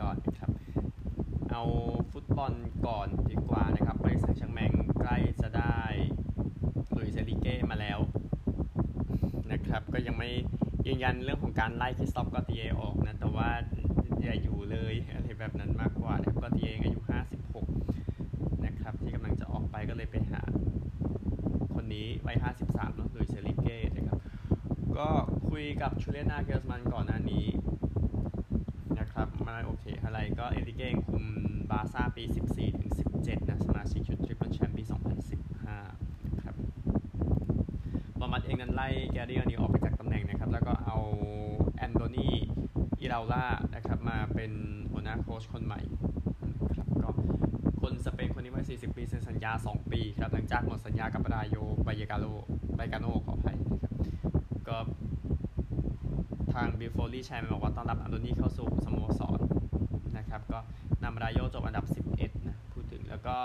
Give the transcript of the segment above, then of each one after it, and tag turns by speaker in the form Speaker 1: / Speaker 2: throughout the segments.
Speaker 1: ก่อนนะครับเอาฟุตบอลก่อนดีกว่านะครับบริษัทแชงแมงใกล้จะได้ลุยเซริเก้มาแล้วนะครับก็ยังไม่ยืนยันเรื่องของการไล่คริสตอฟกอติเยออกนะแต่ว่าอย่าอยู่เลยอะไรแบบนั้นมากกว่านะครับกอติเยอายุ 56 นะครับ ที่กำลังจะออกไปก็เลยไปหาคนนี้วัย 53เนาะลุยเซริเก้นะครับก็คุยกับชูเลนาเกลสมันก่อนหน้านี้น มาโอเคอะไรก็เอ็นริเก้คุมบาซ่าปี 14ถึง17 นะ สมาชิกชุดทริปเปิลแชมป์ปี 2015 นะครับบอร์นมัธเองนั้นไล่แกรี่ โอนีลออกไปจากตำแหน่งนะครับ แล้วก็เอาอันโดนีอิราโอล่านะครับมาเป็นหัวหน้าโค้ชคนใหม่นะครับก็คนสเปนคนนี้วัย40 ปีเซ็นสัญญา 2 ปีครับ หลังจากหมดสัญญากับรายโยบาเยกาโล บาเยกาโนขออภัยนะครับก็ ทางบิลโฟลีย์แชมป์บอกว่าต้อนรับอันโดนีเข้าสู่สโมสรนะครับก็นำรายโยจบอันดับ 11 นะ พูดถึงแล้วก็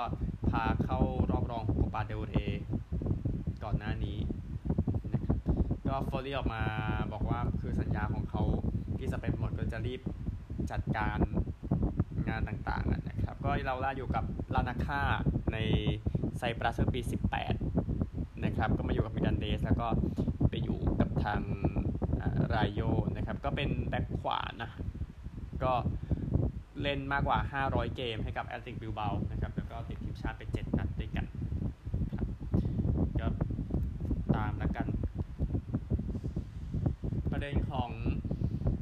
Speaker 1: พาเข้ารอบรองโคปาเดลเรก่อนหน้านี้นะครับก็โฟลีย์ออกมาบอกว่าคือสัญญาของเขาที่สเปนหมดก็จะรีบจัดการงานต่างๆนะครับ ก็อิราโอล่าอยู่กับลาร์นาก้าในไซปรัสปี 18 นะครับ ก็มาอยู่กับมิรานเดส แล้วก็ไปอยู่กับทาง รายโยนะครับ ก็เป็นแบ็คขวานะ ก็เล่นมากกว่า 500 เกมให้กับแอตติกบิลเบานะครับ แล้วก็ติดทีมชาติไป7นัดด้วยกันครับก็ตามแล้วกัน ประเด็นของ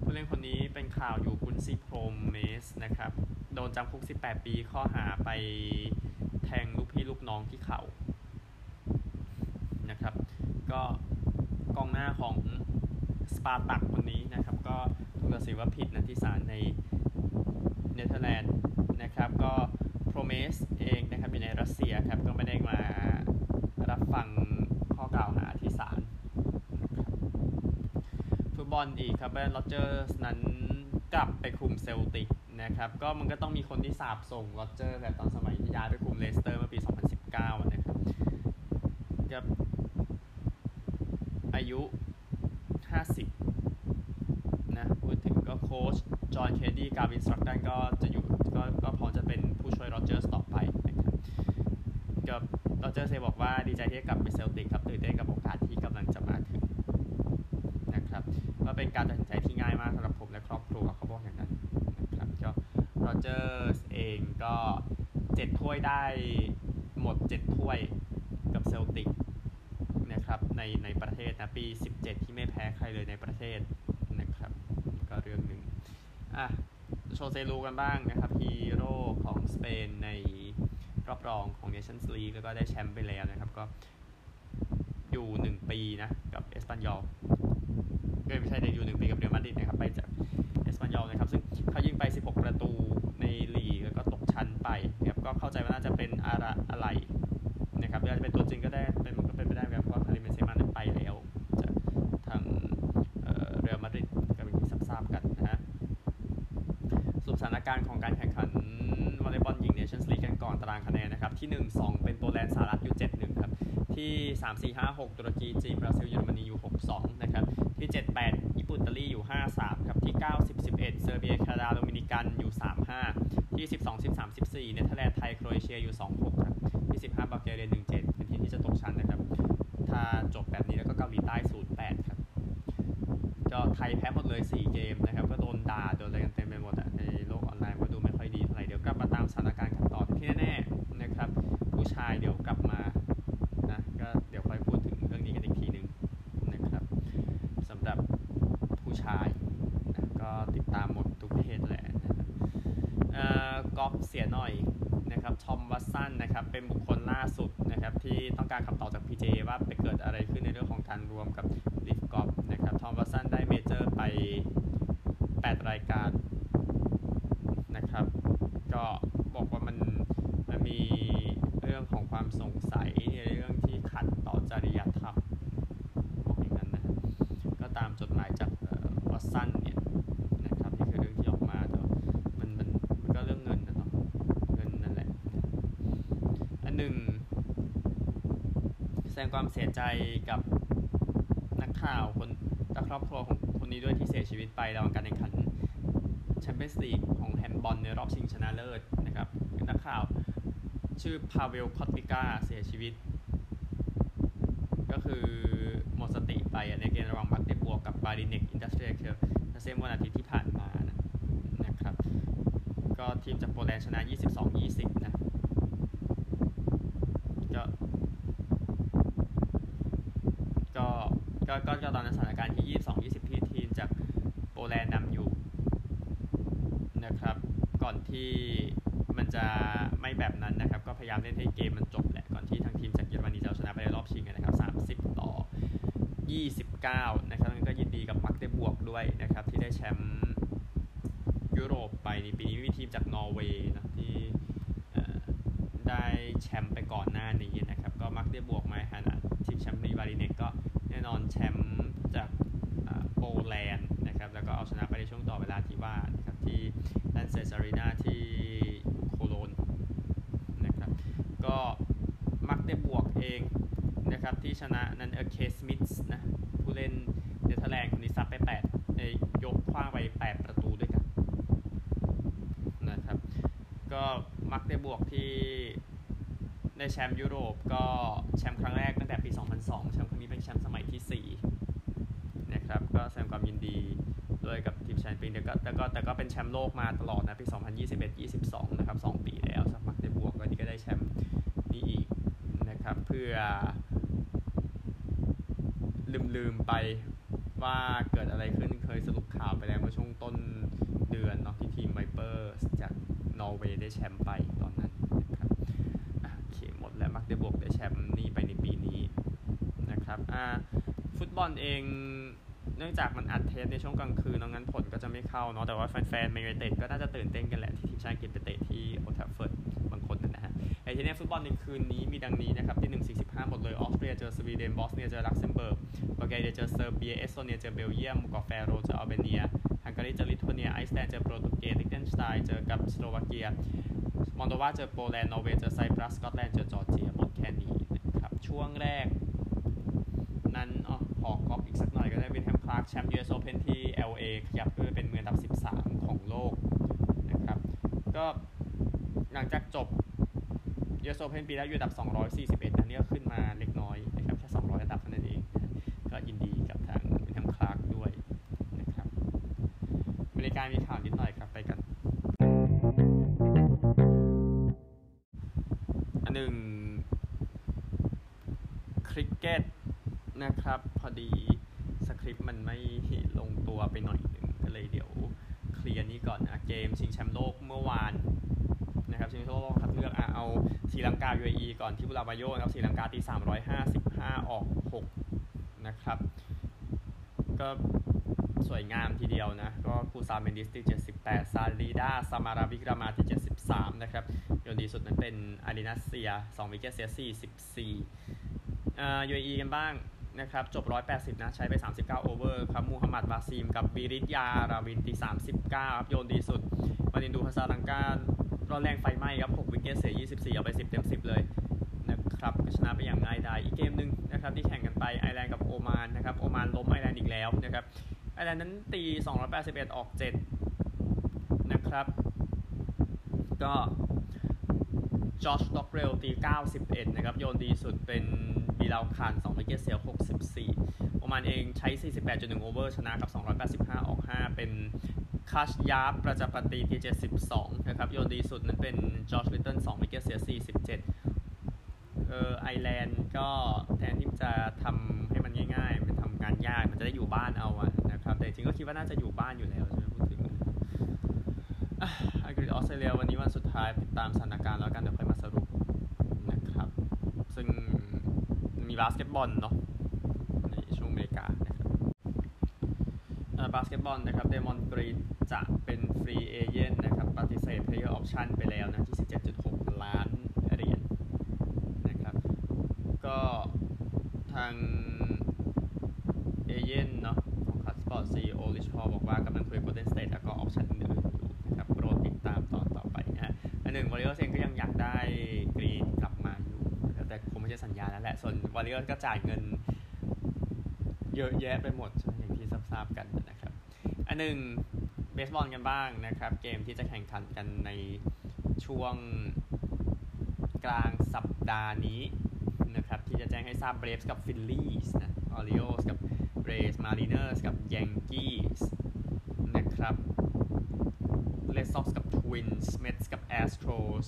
Speaker 1: ผู้เล่นคนนี้เป็นข่าวอยู่ควินซี่ โพรเมสนะครับ โดนจำคุก 18 ปีข้อหาไปแทงลูกพี่ลูกน้องที่เข่านะครับ ก็กองหน้าของ สปาร์ตักคนนี้นะครับ ก็ถูกตัดสินว่าผิดนะที่ศาลในเนเธอร์แลนด์นะครับ ก็โปรเมสเองนะครับอยู่ในรัสเซียครับก็ไม่ได้มารับฟังข้อกล่าวหาที่ศาลฟุตบอลอีกครับเบรนแดนโรเจอร์สนั้นกลับไปคุมเซลติกนะครับ ก็มันก็ต้องมีคนที่สาบส่งโรเจอร์แต่ตอนสมัยย้ายไปคุมเลสเตอร์เมื่อปี 2019 นะครับอายุ 50 นะพูดถึงก็โค้ชจอห์น เคนเนดี้ กาวินสตรัคคั่นก็จะอยู่ก็ก็พร้อมจะเป็นผู้ช่วยโรเจอร์สต่อไปนะครับก็โรเจอร์เซบอกว่าดีใจที่กลับไปเซลติกครับตื่นเต้นกับโอกาสที่กำลังจะมาถึงนะครับก็เป็นการตัดสินใจที่ง่ายมากสำหรับผมและครอบครัวเขาบอกอย่างนั้นนะครับก็โรเจอร์สเองก็เจ็ดถ้วยได้หมดเจ็ดถ้วยกับเซลติก ในในประเทศนะปี 17 ที่ไม่แพ้ใครเลยในประเทศนะครับก็เรื่องหนึ่งอะโฆเซลูกันบ้างนะครับฮีโร่ของสเปนในรอบรองของ Nations League แล้วก็ได้แชมป์ไปแล้วนะครับ ก็อยู่ 1 ปีนะ กับเอสปันยอลก็ไม่ใช่ได้อยู่ 1 ปีกับเรอัลมาดริดนะครับ ไปจากเอสปันยอลนะครับ ซึ่งเขายิงไป 16 ประตูในลีกแล้วก็ตกชั้นไปนะครับก็เข้าใจว่าน่าจะเป็นอะไรอะไร ที่ 1 2 เป็นโปแลนด์สหรัฐอยู่7 1ครับที่ 3 4 5 6 ตุรกีจีนบราซิลเยอรมนีอยู่ 6 2นะครับที่ 7 8 ญี่ปุ่นอิตาลีอยู่ 5 3ครับที่9 10 11 เซอร์เบียแคนาดาโดมินิกันอยู่ 3 5 ที่ 12 13 14 เนเธอร์แลนด์ไทยโครเอเชียอยู่ 2 6ครับที่ 15บัลแกเรีย1 7เป็นทีมที่จะตกชั้นนะครับ ถ้าจบแบบนี้แล้วก็เกาหลีใต้ 0 8 ครับก็ไทยแพ้หมดเลย 4 เกมนะครับก็โดนด่าโดนอะไรกันเต็มไปหมด ผู้ชายเดี๋ยวกลับมานะก็เดี๋ยวค่อยพูดถึงเรื่องนี้กันอีกทีนึงนะครับสำหรับผู้ชายนะก็ติดตามหมดทุกเพจแหละนะครับกอล์ฟเสียหน่อยนะครับทอมวัตสันนะครับเป็นบุคคลล่าสุดนะครับที่ต้องการคำตอบจาก PJ ว่าไปเกิดอะไรขึ้นในเรื่องของการรวมกับลิฟกอล์ฟนะครับทอมวัตสันได้เมเจอร์ไป 8 รายการนะครับก็บอกว่ามันมันมีเรื่องของ ความสงสัยในเรื่องที่ขัดต่อจริยธรรมบอกอย่างนั้นนะก็ตามจดหมายจากวัตสันเนี่ยนะครับนี่คือเรื่องที่ออกมาแต่มันมันมันก็เรื่องเงินนะเนาะเงินนั่นแหละอันหนึ่งแสดงความเสียใจกับนักข่าวคนและครอบครัวของคนนี้ด้วยที่เสียชีวิตไประหว่างการแข่งขันแชมเปี้ยนส์ลีกของแฮนด์บอลในรอบชิงชนะเลิศนะครับนักข่าว ชื่อพาเวลคอตวิก้าเสียชีวิต ก็คือหมดสติไปในเกมระหว่างมักเดบวร์กกับบาร์ลิเนกอินดัสเตรีย เคียลเซ เมื่อวันอาทิตย์ที่ผ่านมานะครับ ก็ทีมจากโปแลนด์ชนะ 22-20 นะก็ก็ก็ก็ตอนนั้นสถานการณ์ที่ 22-20 ที่ทีมจากโปแลนด์นำอยู่นะครับ ก่อนที่มันจะไม่แบบนั้นนะครับ ก็พ ยายามเล่นให้เกมมันจบแหละ ก่อนที่ทางทีมจากเยอรมนีจะชนะไปในรอบชิงนะครับ 30 ต่อ 29 นะครับก็ยินดีกับมักได้บวกด้วยนะครับ ที่ได้แชมป์ยุโรปไปในปีนี้มีทีมจากนอร์เวย์นะที่ได้แชมป์ไปก่อนหน้านี้นะครับ ก็มักได้บวกมาฮานะทีมแชมป์รีบาริเนกก็แน่นอนแชมป์จากโปแลนด์นะครับ แล้วก็เอาชนะไปในช่วงต่อเวลาที่ว่านะครับที่แลนเซสอารีนาที่โคโลนนะครับ ก็มัก ได้บวกเองนะครับที่ชนะนันเอเคสมิธนะผู้เล่นเนเธอร์แลนด์คนนี้ซัดไป8ยกคว้างไป 8 ประตูด้วยกันนะครับก็มักได้บวกที่ในแชมป์ยุโรปก็แชมป์ครั้งแรกตั้งแต่ปี 2002 แชมป์ครั้งนี้เป็นแชมป์สมัยที่ 4 นะครับ ก็แสดงความยินดีด้วยกับทีมแชมป์ปีนี้ก็แต่ก็แต่ก็เป็นแชมป์โลกมาตลอดนะปี 2021-22 นะครับ 2 ปีแล้วสมัครได้บวกก็นี่ก็ได้แชมป์นี้อีก เพื่อ ลืมๆไปว่าเกิดอะไรขึ้นเคยสรุปข่าวไปแล้วเมื่อช่วงต้นเดือนเนาะที่ทีมไวเปอร์จากนอร์เวย์ได้แชมป์ไปตอนนั้นนะครับโอเคหมดแล้วมักเดบวร์กได้แชมป์นี่ไปในปีนี้นะครับอ่าฟุตบอลเองเนื่องจากมันอัดเทปในช่วงกลางคืนดังนั้นผลก็จะไม่เข้าเนาะแต่ว่าแฟนๆแมนยูไนเต็ดก็น่าจะตื่นเต้นกันแหละที่ทีมชาติอังกฤษไปเตะที่โอลด์แทรฟฟอร์ด นะฮะไอ้ทีนี้ฟุตบอลในคืนนี้มีดังนี้นะครับที่ 1.45 หมดเลยออสเตรียเจอสวีเดนบอสเนียเจอลักเซมเบิร์กบัลแกเรียเจอเซอร์เบียเอสโตเนียเจอเบลเยียมเกาะแฟโรเจอแอลเบเนียฮังการีเจอลิทัวเนียไอซ์แลนด์เจอโปรตุเกสลิกเทนสไตน์เจอกับสโลวาเกียมอลโดวาเจอโปแลนด์นอร์เวย์เจอไซปรัสสกอตแลนด์เจอจอร์เจียหมดแค่นี้นะครับช่วงแรก นั้นอ๋อขอกอล์ฟอีกสักหน่อยก็ได้วินดัมคลาร์กแชมป์ US Open ที่ LA ขยับขึ้นเป็นมืออันดับ 13 ของโลกนะครับก็หลังจากจบ US Open ปีแล้วอยู่อันดับ 241 อันนี้ก็ขึ้นมาเล็กน้อยนะครับแค่ 200 อันดับเท่านั้นเอง ก็ยินดีกับทางวินแฮมคลาร์กด้วยนะครับอเมริกามีข่าวนิดหน่อยครับไปกัน อันหนึ่งคริกเก็ตนะครับ พอดีสคริปต์มันไม่ลงตัวไปหน่อยหนึ่งก็เลยเดี๋ยวเคลียร์นี้ก่อนนะเกมชิงแชมป์โลกเมื่อวาน ชิงแชมป์โลกคัดเลือกเอาศรีลังกา UAE กันที่บูลาวาโยนะครับศรีลังกาตี 355 ออก 6 นะครับ ก็สวยงามทีเดียวนะ ก็คูซาเมนดิสที่78 ซาลีดาซามาราวิกรามาที่73 นะครับโยนดีสุดนั้นเป็นอารินาเซีย2วิกเกตเสีย44อ่า UAE กันบ้างนะครับ จบ 180 นะ ใช้ไป 39 โอเวอร์ครับ มูฮัมหมัดบาซีมกับบิริตยา ราวินตี 39 ครับ โยนดีสุดมานินดูพาซาลังกา รอนแรงไฟไหม้ครับ 6 วิกเกตเสีย 24 เอาไป 10 เต็ม 10 เลยนะครับชนะไปอย่างง่ายดายอีกเกมหนึ่งนะครับที่แข่งกันไปไอร์แลนด์กับโอมานนะครับโอมานล้มไอร์แลนด์อีกแล้วนะครับไอร์แลนด์นั้นตี 281 ออก 7 นะครับ ก็จอชด็อกเรลตี 91 นะครับ โยนดีสุดเป็นบิลาลคาน2 wicket เสีย 64 โอมานเองใช้ 48.1 over ชนะกับ 285 ออก 5 เป็น คาชยาประจัปตีที่72นะครับโยนดีสุดนั้นเป็นจอชลิตเติ้ล2 wicket เสีย47เออไอร์แลนด์ก็แทนที่จะทำให้มันง่าย ๆ มันทำงานยากมันจะได้อยู่บ้านเอาอะนะครับแต่จริงก็คิดว่าน่าจะอยู่บ้านอยู่แล้วใช่ไหมพูดถึงอังกฤษออสเตรเลียวันนี้วันสุดท้ายติดตามสถานการณ์แล้วกันเดี๋ยวค่อยมาสรุปนะครับซึ่งมีบาสเกตบอลเนาะในช่วงอเมริกา บอลนะครับเดรมอนด์กรีนจะเป็น free agent นะครับปฏิเสธ player option ไปแล้วนะที่ 17.6 ล้านเหรียญนะครับก็ทาง agent เนาะของคลัตช์สปอร์ต CEO ริชพอลบอกว่ากำลังคุยกับ Golden State แล้วก็ option อื่นอยู่นะครับโปรดติดตามตอนต่อไปนะฮะอันหนึ่งวอริเออร์เองก็ยังอยากได้กรีนกลับมาอยู่ แต่คงไม่ใช่สัญญาแล้วแหละ ส่วนวอริเออร์ก็จ่ายเงินเยอะแยะไปหมดอย่างที่ทราบกันนะครับ อันหนึ่งเบสบอลกันบ้างนะครับ เกมที่จะแข่งขันกันในช่วงกลางสัปดาห์นี้นะครับ ที่จะแจ้งให้ทราบเบรฟส์กับฟิลลี่ส์นะโอริโอลส์กับเรย์สมารีเนอร์สกับยังกี้สนะครับเรดซ็อกส์กับทวินส์เมตส์กับแอสโตรส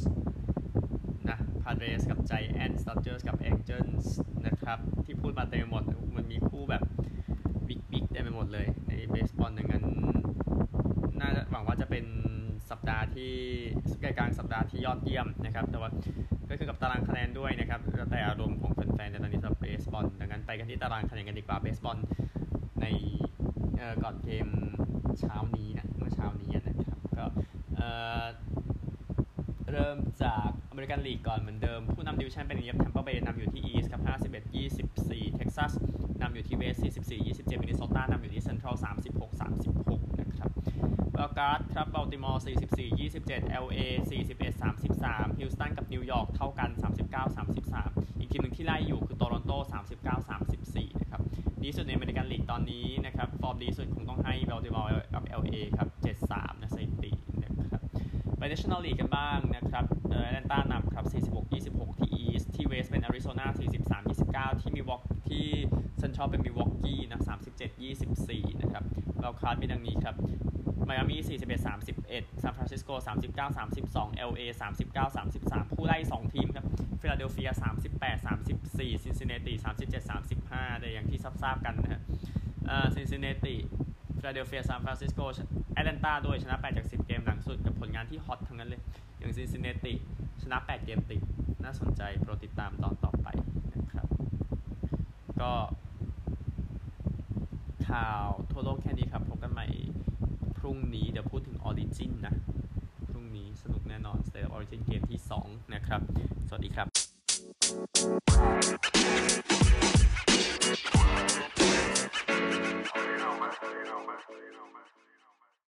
Speaker 1: นะพาเดรสกับไจแอนส์ดอจเจอร์สกับแองเจิลส์นะครับ ที่พูดมาเต็มหมดมันมีคู่แบบ เต็มไปหมดเลยในเบสบอลดังนั้นน่าจะหวังว่าจะเป็นสัปดาห์ที่ใกล้กลางสัปดาห์ที่ยอดเยี่ยมนะครับ แต่ว่าก็คือกับตารางคะแนนด้วยนะครับแต่อารมณ์ของแฟนๆในตอนนี้สำหรับเบสบอลดังนั้นไปกันที่ตารางคะแนนกันดีกว่าเบสบอลในก่อนเกมเช้านี้นะเมื่อเช้านี้นะครับก็เริ่มจากอเมริกันลีกก่อนเหมือนเดิม ผู้นำดิวิชั่นเป็นเยบแทมเปอร์เบย์นำอยู่ที่ East ครับ 51 24 เท็กซัส นำอยู่ที่ West 44 27มินนิโซตานำอยู่ที่เซ็นทรัล36 36 นะครับ wild card ครับบัลติมอร์44 27 LA 41 33 ฮิวสตันกับนิวยอร์กเท่ากัน 39 33 อีกทีมหนึ่งที่ไล่อยู่คือโตรอนโต 39 34 นะครับ ดีสุดในอเมริกันลีกตอนนี้นะครับ ฟอร์มดีสุดคงต้องให้บัลติมอร์กับ LA ครับ 73 นะสถิตินะครับ ไป National League กันบ้างนะครับเออแอตแลนตานำครับ 46 26 ที่ East ที่ West เป็น Arizona 43 29 ที่มิวอก ที่เซนทรัลเป็นมิลวอกีนะ37 24 นะครับ wild card มีดังนี้ครับไมอามี่41 31ซานฟรานซิสโก39 32 LA 39 33 ผู้ไล่ 2 ทีมครับฟิลาเดลเฟีย 38 34ซินซินแนติ37 35แต่อย่างที่ทราบกันนะฮะซินซินเนติฟิลาเดลเฟียซานฟรานซิสโกแอตแลนตาด้วยชนะ 8 จาก 10 เกมหลังสุดกับผลงานที่ hot ทั้งนั้นเลย อย่างซินซินเนติ ชนะ 8 เกมติด น่าสนใจโปรดติดตามตอนต่อ ก็ข่าวทั่วโลกแค่นี้ครับ พบกันใหม่พรุ่งนี้ เดี๋ยวพูดถึง Origin นะ พรุ่งนี้สนุกแน่นอน State of Origin เกมที่ 2 นะครับ สวัสดีครับ